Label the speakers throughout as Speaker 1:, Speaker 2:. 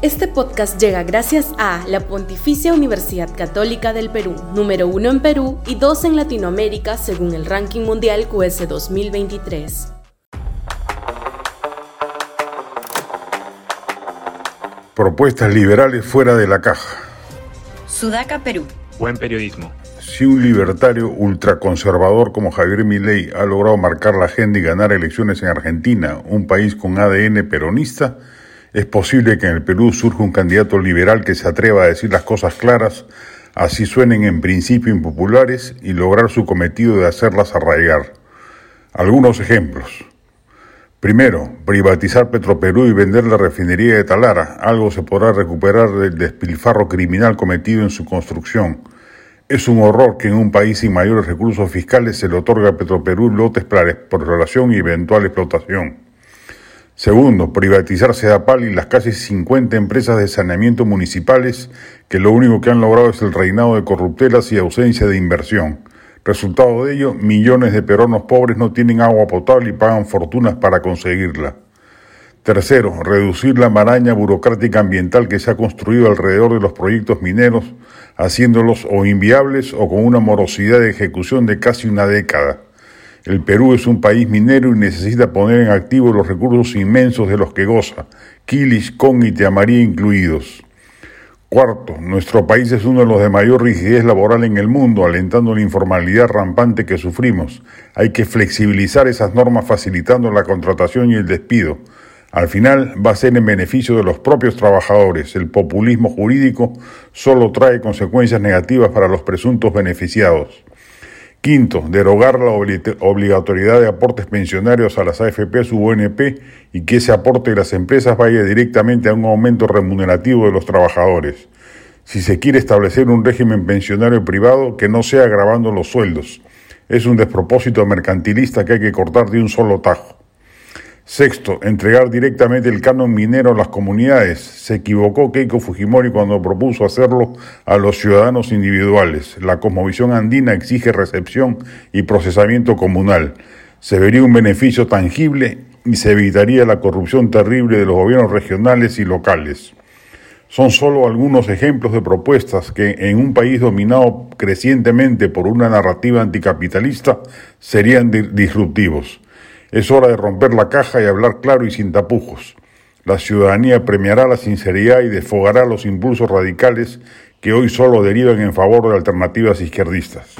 Speaker 1: Este podcast llega gracias a la Pontificia Universidad Católica del Perú, número uno en Perú y dos en Latinoamérica según el ranking mundial QS 2023.
Speaker 2: Propuestas liberales fuera de la caja.
Speaker 3: Sudaca, Perú.
Speaker 4: Buen periodismo.
Speaker 2: Si un libertario ultraconservador como Javier Milei ha logrado marcar la agenda y ganar elecciones en Argentina, un país con ADN peronista, es posible que en el Perú surja un candidato liberal que se atreva a decir las cosas claras, así suenen en principio impopulares, y lograr su cometido de hacerlas arraigar. Algunos ejemplos. Primero, privatizar Petroperú y vender la refinería de Talara. Algo se podrá recuperar del despilfarro criminal cometido en su construcción. Es un horror que en un país sin mayores recursos fiscales se le otorga a Petroperú lotes para exploración y eventual explotación. Segundo, privatizar Sedapal y las casi 50 empresas de saneamiento municipales que lo único que han logrado es el reinado de corruptelas y ausencia de inversión. Resultado de ello, millones de peruanos pobres no tienen agua potable y pagan fortunas para conseguirla. Tercero, reducir la maraña burocrática ambiental que se ha construido alrededor de los proyectos mineros, haciéndolos o inviables o con una morosidad de ejecución de casi una década. El Perú es un país minero y necesita poner en activo los recursos inmensos de los que goza, Quilis, Con y Teamaría incluidos. Cuarto, nuestro país es uno de los de mayor rigidez laboral en el mundo, alentando la informalidad rampante que sufrimos. Hay que flexibilizar esas normas facilitando la contratación y el despido. Al final va a ser en beneficio de los propios trabajadores. El populismo jurídico solo trae consecuencias negativas para los presuntos beneficiados. Quinto, derogar la obligatoriedad de aportes pensionarios a las AFP, UNP y que ese aporte de las empresas vaya directamente a un aumento remunerativo de los trabajadores. Si se quiere establecer un régimen pensionario privado, que no sea agravando los sueldos. Es un despropósito mercantilista que hay que cortar de un solo tajo. Sexto, entregar directamente el canon minero a las comunidades. Se equivocó Keiko Fujimori cuando propuso hacerlo a los ciudadanos individuales. La cosmovisión andina exige recepción y procesamiento comunal. Se vería un beneficio tangible y se evitaría la corrupción terrible de los gobiernos regionales y locales. Son solo algunos ejemplos de propuestas que en un país dominado crecientemente por una narrativa anticapitalista serían disruptivos. Es hora de romper la caja y hablar claro y sin tapujos. La ciudadanía premiará la sinceridad y desfogará los impulsos radicales que hoy solo derivan en favor de alternativas izquierdistas.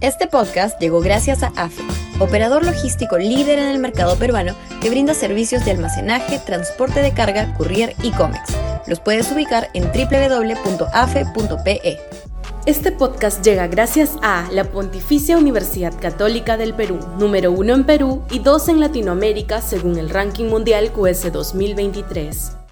Speaker 3: Este podcast llegó gracias a AFE, operador logístico líder en el mercado peruano que brinda servicios de almacenaje, transporte de carga, courier y cómics. Los puedes ubicar en www.afe.pe.
Speaker 1: Este podcast llega gracias a la Pontificia Universidad Católica del Perú, número uno en Perú y dos en Latinoamérica según el ranking mundial QS 2023.